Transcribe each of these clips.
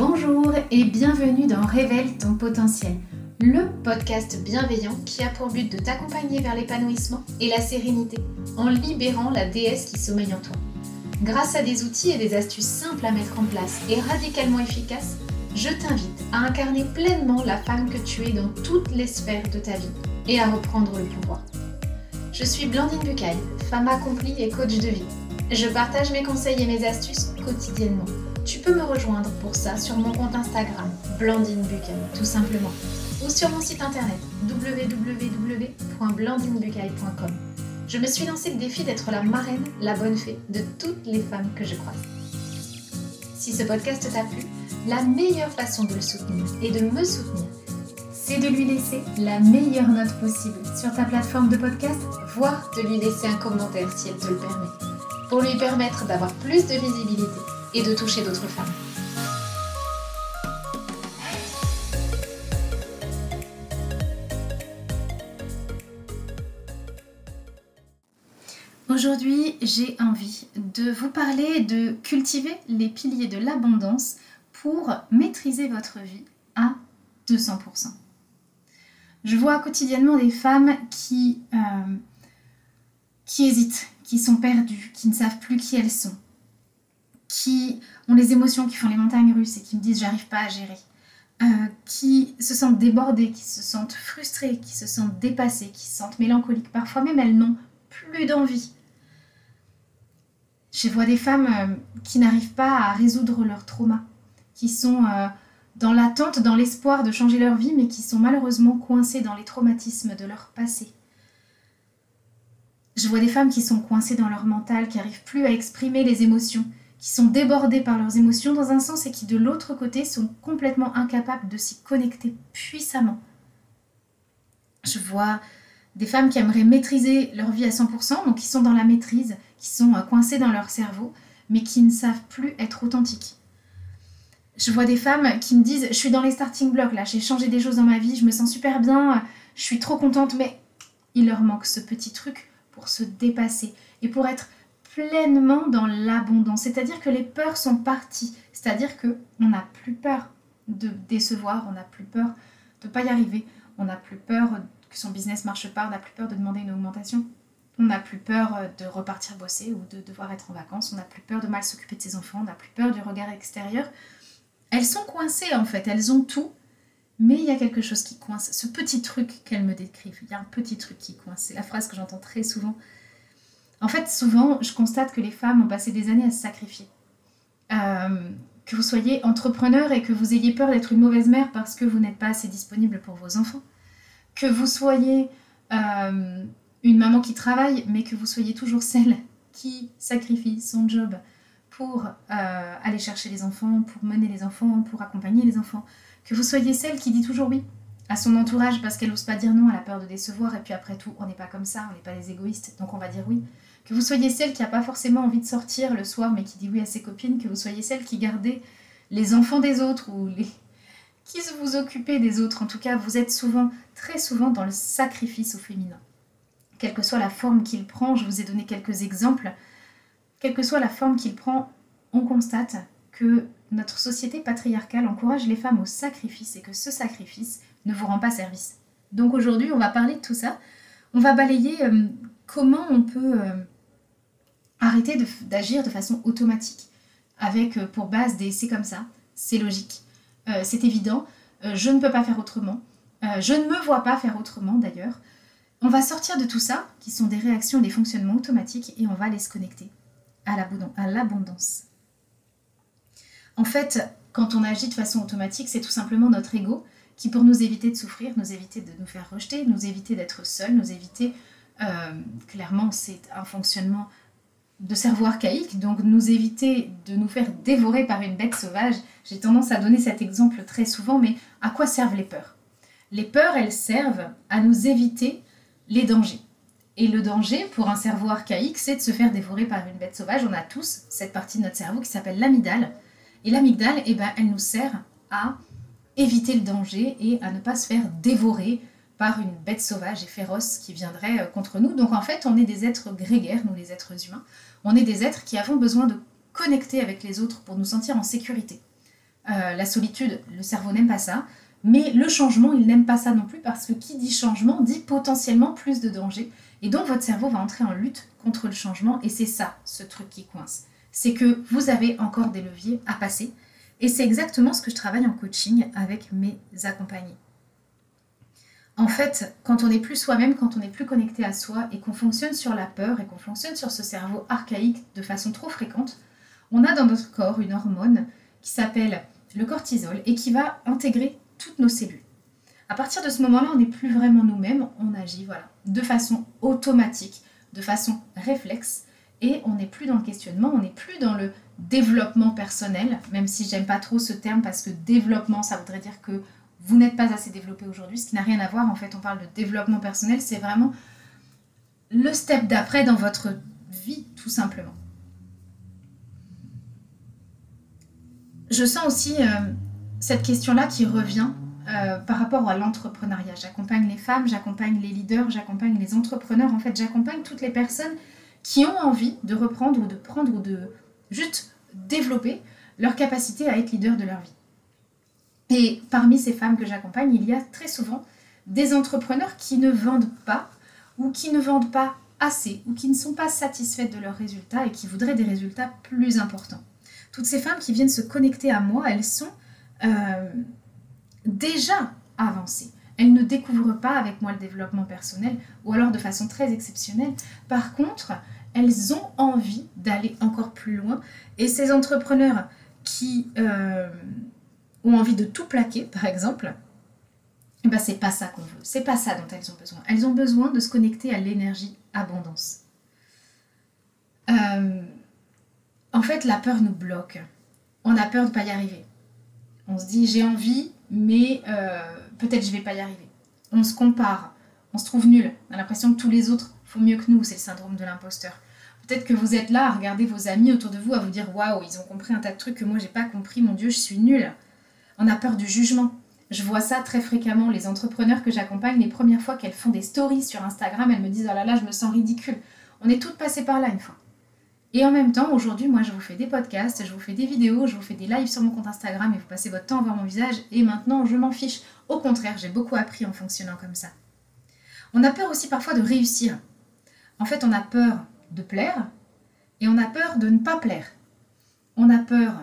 Bonjour et bienvenue dans Révèle ton potentiel, le podcast bienveillant qui a pour but de t'accompagner vers l'épanouissement et la sérénité en libérant la déesse qui sommeille en toi. Grâce à des outils et des astuces simples à mettre en place et radicalement efficaces, je t'invite à incarner pleinement la femme que tu es dans toutes les sphères de ta vie et à reprendre le pouvoir. Je suis Blandine Bucaille, femme accomplie et coach de vie. Je partage mes conseils et mes astuces quotidiennement. Tu peux me rejoindre pour ça sur mon compte Instagram, Blandine Bucaille, tout simplement, ou sur mon site internet www.blandinebucaille.com. Je me suis lancé le défi d'être la marraine, la bonne fée de toutes les femmes que je croise. Si ce podcast t'a plu, la meilleure façon de le soutenir et de me soutenir, c'est de lui laisser la meilleure note possible sur ta plateforme de podcast, voire de lui laisser un commentaire si elle te le permet, pour lui permettre d'avoir plus de visibilité et de toucher d'autres femmes. Aujourd'hui, j'ai envie de vous parler de cultiver les piliers de l'abondance pour maîtriser votre vie à 200%. Je vois quotidiennement des femmes qui, euh, qui hésitent, qui sont perdues, qui ne savent plus qui elles sont, qui ont les émotions qui font les montagnes russes et qui me disent j'arrive pas à gérer, euh, qui se sentent débordées, qui se sentent frustrées, qui se sentent dépassées, qui se sentent mélancoliques. Parfois même elles n'ont plus d'envie. Je vois des femmes euh, qui n'arrivent pas à résoudre leur trauma, qui sont euh, dans l'attente, dans l'espoir de changer leur vie, mais qui sont malheureusement coincées dans les traumatismes de leur passé. Je vois des femmes qui sont coincées dans leur mental, qui n'arrivent plus à exprimer les émotions, qui sont débordées par leurs émotions dans un sens et qui de l'autre côté sont complètement incapables de s'y connecter puissamment. Je vois des femmes qui aimeraient maîtriser leur vie à 100%, donc qui sont dans la maîtrise, qui sont euh, coincées dans leur cerveau, mais qui ne savent plus être authentiques. Je vois des femmes qui me disent, je suis dans les starting blocks là, j'ai changé des choses dans ma vie, je me sens super bien, je suis trop contente, mais il leur manque ce petit truc pour se dépasser et pour être pleinement dans l'abondance. C'est-à-dire que les peurs sont parties. C'est-à-dire que on n'a plus peur de décevoir, on n'a plus peur de pas y arriver, on n'a plus peur que son business marche pas, on n'a plus peur de demander une augmentation, on n'a plus peur de repartir bosser ou de devoir être en vacances, on n'a plus peur de mal s'occuper de ses enfants, on n'a plus peur du regard extérieur. Elles sont coincées en fait, elles ont tout, mais il y a quelque chose qui coince. Ce petit truc qu'elles me décrivent, il y a un petit truc qui coince. C'est la phrase que j'entends très souvent en fait, souvent, je constate que les femmes ont passé des années à se sacrifier. Euh, que vous soyez entrepreneur et que vous ayez peur d'être une mauvaise mère parce que vous n'êtes pas assez disponible pour vos enfants. Que vous soyez euh, une maman qui travaille, mais que vous soyez toujours celle qui sacrifie son job pour euh, aller chercher les enfants, pour mener les enfants, pour accompagner les enfants. Que vous soyez celle qui dit toujours oui à son entourage parce qu'elle n'ose pas dire non, elle a peur de décevoir, et puis après tout, on n'est pas comme ça, on n'est pas des égoïstes, donc on va dire oui. Que vous soyez celle qui n'a pas forcément envie de sortir le soir, mais qui dit oui à ses copines, que vous soyez celle qui gardait les enfants des autres ou les... qui vous occupez des autres. En tout cas, vous êtes souvent, très souvent, dans le sacrifice au féminin. Quelle que soit la forme qu'il prend, je vous ai donné quelques exemples, quelle que soit la forme qu'il prend, on constate que notre société patriarcale encourage les femmes au sacrifice et que ce sacrifice ne vous rend pas service. Donc aujourd'hui, on va parler de tout ça. On va balayer euh, comment on peut euh, arrêter d'agir de, façon automatique avec euh, pour base des c'est comme ça, c'est logique, c'est évident, je ne peux pas faire autrement, je ne me vois pas faire autrement d'ailleurs. On va sortir de tout ça, qui sont des réactions et des fonctionnements automatiques, et on va aller se connecter à l'abondance. En fait, quand on agit de façon automatique, c'est tout simplement notre ego qui, pour nous éviter de souffrir, nous éviter de nous faire rejeter, nous éviter d'être seuls, nous éviter, euh, clairement, c'est un fonctionnement de cerveau archaïque, donc nous éviter de nous faire dévorer par une bête sauvage. J'ai tendance à donner cet exemple très souvent, mais à quoi servent les peurs? Les peurs, elles servent à nous éviter les dangers. Et le danger pour un cerveau archaïque, c'est de se faire dévorer par une bête sauvage. On a tous cette partie de notre cerveau qui s'appelle l'amygdale. Et l'amygdale, eh ben, elle nous sert à éviter le danger et à ne pas se faire dévorer par une bête sauvage et féroce qui viendrait euh, contre nous. Donc en fait, on est des êtres grégaires, nous les êtres humains. On est des êtres qui avons besoin de connecter avec les autres pour nous sentir en sécurité. Euh, la solitude, le cerveau n'aime pas ça. Mais le changement, il n'aime pas ça non plus parce que qui dit changement dit potentiellement plus de danger. Et donc votre cerveau va entrer en lutte contre le changement et c'est ça, ce truc qui coince. C'est que vous avez encore des leviers à passer. Et c'est exactement ce que je travaille en coaching avec mes accompagnés. En fait, quand on n'est plus soi-même, quand on n'est plus connecté à soi et qu'on fonctionne sur la peur et qu'on fonctionne sur ce cerveau archaïque de façon trop fréquente, on a dans notre corps une hormone qui s'appelle le cortisol et qui va intégrer toutes nos cellules. À partir de ce moment-là, on n'est plus vraiment nous-mêmes, on agit voilà, de façon automatique, de façon réflexe, et on n'est plus dans le questionnement, on n'est plus dans le développement personnel, même si j'aime pas trop ce terme parce que développement, ça voudrait dire que vous n'êtes pas assez développé aujourd'hui, ce qui n'a rien à voir. En fait, on parle de développement personnel, c'est vraiment le step d'après dans votre vie, tout simplement. Je sens aussi euh, cette question-là qui revient euh, par rapport à l'entrepreneuriat. J'accompagne les femmes, j'accompagne les leaders, j'accompagne les entrepreneurs. En fait, j'accompagne toutes les personnes qui ont envie de reprendre ou de prendre ou de juste développer leur capacité à être leader de leur vie. Et parmi ces femmes que j'accompagne, il y a très souvent des entrepreneurs qui ne vendent pas ou qui ne vendent pas assez ou qui ne sont pas satisfaites de leurs résultats et qui voudraient des résultats plus importants. Toutes ces femmes qui viennent se connecter à moi, elles sont euh, déjà avancées. Elles ne découvrent pas avec moi le développement personnel ou alors de façon très exceptionnelle. Par contre, elles ont envie d'aller encore plus loin. Et ces entrepreneurs qui euh, ont envie de tout plaquer, par exemple, eh ben c'est pas ça qu'on veut. C'est pas ça dont elles ont besoin. Elles ont besoin de se connecter à l'énergie abondance. Euh, en fait, la peur nous bloque. On a peur de ne pas y arriver. On se dit j'ai envie, mais euh, peut-être je vais pas y arriver. On se compare, on se trouve nul. On a l'impression que tous les autres font mieux que nous. C'est le syndrome de l'imposteur. Peut-être que vous êtes là à regarder vos amis autour de vous, à vous dire waouh, ils ont compris un tas de trucs que moi j'ai pas compris. Mon Dieu, je suis nul. On a peur du jugement. Je vois ça très fréquemment. Les entrepreneurs que j'accompagne, les premières fois qu'elles font des stories sur Instagram, elles me disent oh là là, je me sens ridicule. On est toutes passées par là une fois. Et en même temps, aujourd'hui, moi, je vous fais des podcasts, je vous fais des vidéos, je vous fais des lives sur mon compte Instagram et vous passez votre temps à voir mon visage. Et maintenant, je m'en fiche. Au contraire, j'ai beaucoup appris en fonctionnant comme ça. On a peur aussi parfois de réussir. En fait, on a peur de plaire et on a peur de ne pas plaire. On a peur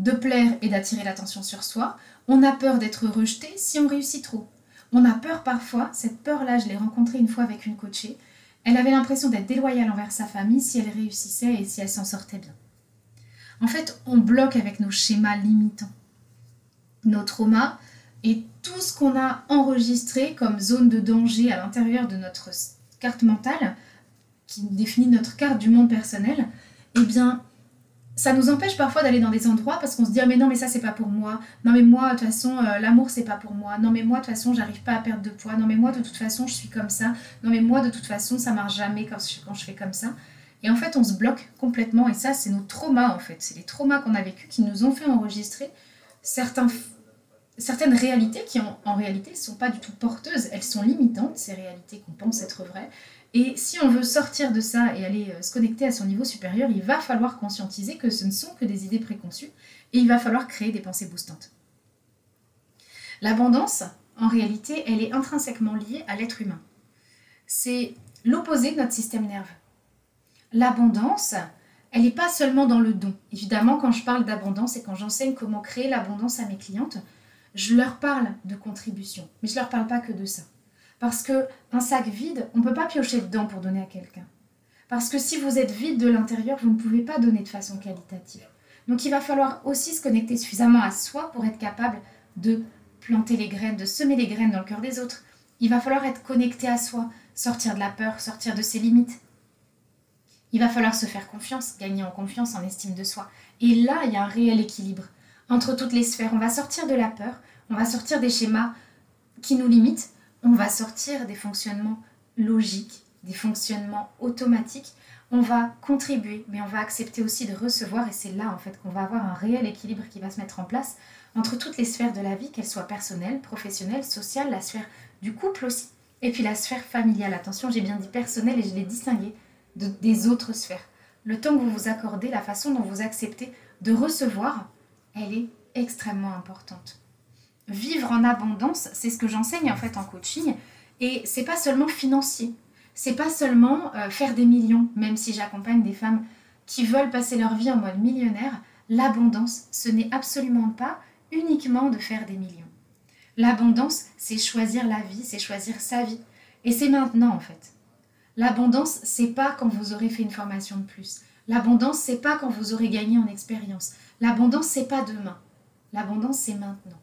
de plaire et d'attirer l'attention sur soi. On a peur d'être rejeté si on réussit trop. On a peur parfois, cette peur-là, je l'ai rencontrée une fois avec une coachée, elle avait l'impression d'être déloyale envers sa famille si elle réussissait et si elle s'en sortait bien. En fait, on bloque avec nos schémas limitants, nos traumas et tout ce qu'on a enregistré comme zone de danger à l'intérieur de notre carte mentale, qui définit notre carte du monde personnel, eh bien, ça nous empêche parfois d'aller dans des endroits parce qu'on se dit ah, mais non mais ça c'est pas pour moi. Non mais moi de toute façon euh, l'amour c'est pas pour moi. Non mais moi de toute façon j'arrive pas à perdre de poids. Non mais moi de toute façon je suis comme ça. Non mais moi de toute façon ça marche jamais quand je, fais comme ça. Et en fait on se bloque complètement. Et ça c'est nos traumas en fait. C'est les traumas qu'on a vécu qui nous ont fait enregistrer certains certaines réalités qui en, en réalité ne sont pas du tout porteuses. Elles sont limitantes ces réalités qu'on pense être vraies et si on veut sortir de ça et aller euh, se connecter à son niveau supérieur, il va falloir conscientiser que ce ne sont que des idées préconçues et il va falloir créer des pensées boostantes. L'abondance, en réalité, elle est intrinsèquement liée à l'être humain. C'est l'opposé de notre système nerveux. L'abondance, elle n'est pas seulement dans le don. Évidemment, quand je parle d'abondance et quand j'enseigne comment créer l'abondance à mes clientes, je leur parle de contribution, mais je ne leur parle pas que de ça. Parce que un sac vide, on ne peut pas piocher dedans pour donner à quelqu'un. Parce que si vous êtes vide de l'intérieur, vous ne pouvez pas donner de façon qualitative. Donc il va falloir aussi se connecter suffisamment à soi pour être capable de planter les graines, de semer les graines dans le cœur des autres. Il va falloir être connecté à soi, sortir de la peur, sortir de ses limites. Il va falloir se faire confiance, gagner en confiance, en estime de soi. Et là, il y a un réel équilibre entre toutes les sphères. On va sortir de la peur, on va sortir des schémas qui nous limitent on va sortir des fonctionnements logiques, des fonctionnements automatiques. On va contribuer, mais on va accepter aussi de recevoir, et c'est là en fait qu'on va avoir un réel équilibre qui va se mettre en place entre toutes les sphères de la vie, qu'elles soient personnelles, professionnelles, sociales, la sphère du couple aussi, et puis la sphère familiale. Attention, j'ai bien dit personnelle et je l'ai distingué des autres sphères. Le temps que vous vous accordez, la façon dont vous acceptez de recevoir, elle est extrêmement importante. Vivre en abondance, c'est ce que j'enseigne en fait en coaching, et c'est pas seulement financier, c'est pas seulement euh, faire des millions, même si j'accompagne des femmes qui veulent passer leur vie en mode millionnaire, l'abondance, ce n'est absolument pas uniquement de faire des millions. L'abondance, c'est choisir la vie, c'est choisir sa vie. Et c'est maintenant en fait. L'abondance, c'est pas quand vous aurez fait une formation de plus. L'abondance, c'est pas quand vous aurez gagné en expérience. L'abondance, c'est pas demain. L'abondance, c'est maintenant.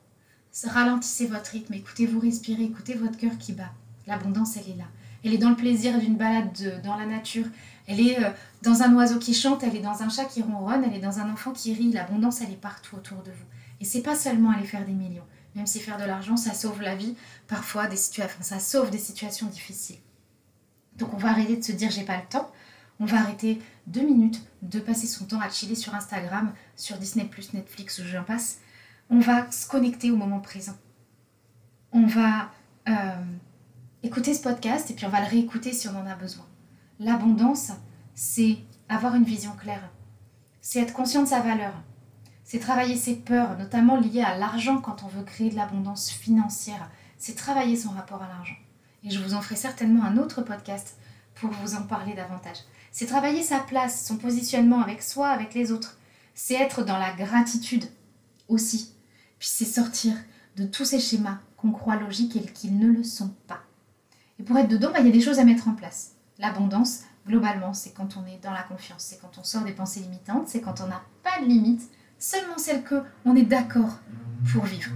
Ralentissez votre rythme, écoutez-vous respirer, écoutez votre cœur qui bat. L'abondance, elle est là. Elle est dans le plaisir d'une balade dans la nature. Elle est euh, dans un oiseau qui chante, elle est dans un chat qui ronronne, elle est dans un enfant qui rit. L'abondance, elle est partout autour de vous. Et c'est pas seulement aller faire des millions. Même si faire de l'argent, ça sauve la vie, parfois des situations, ça sauve des situations difficiles. Donc on va arrêter de se dire j'ai pas le temps. On va arrêter deux minutes de passer son temps à chiller sur Instagram, sur Disney+, Netflix ou j'en passe. On va se connecter au moment présent. On va euh, écouter ce podcast et puis on va le réécouter si on en a besoin. L'abondance, c'est avoir une vision claire. C'est être conscient de sa valeur. C'est travailler ses peurs, notamment liées à l'argent quand on veut créer de l'abondance financière. C'est travailler son rapport à l'argent. Et je vous en ferai certainement un autre podcast pour vous en parler davantage. C'est travailler sa place, son positionnement avec soi, avec les autres. C'est être dans la gratitude aussi. Puis c'est sortir de tous ces schémas qu'on croit logiques et qu'ils ne le sont pas. Et pour être dedans, bah, il y a des choses à mettre en place. L'abondance, globalement, c'est quand on est dans la confiance, c'est quand on sort des pensées limitantes, c'est quand on n'a pas de limites, seulement celles que on est d'accord pour vivre.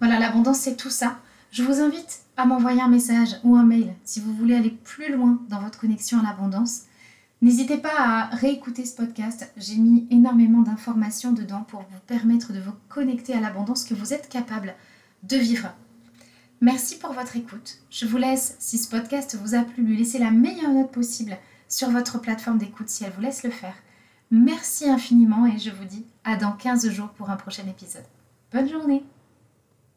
Voilà, l'abondance, c'est tout ça. Je vous invite à m'envoyer un message ou un mail si vous voulez aller plus loin dans votre connexion à l'abondance. N'hésitez pas à réécouter ce podcast. J'ai mis énormément d'informations dedans pour vous permettre de vous connecter à l'abondance que vous êtes capable de vivre. Merci pour votre écoute. Je vous laisse, si ce podcast vous a plu, lui laisser la meilleure note possible sur votre plateforme d'écoute si elle vous laisse le faire. Merci infiniment et je vous dis à dans 15 jours pour un prochain épisode. Bonne journée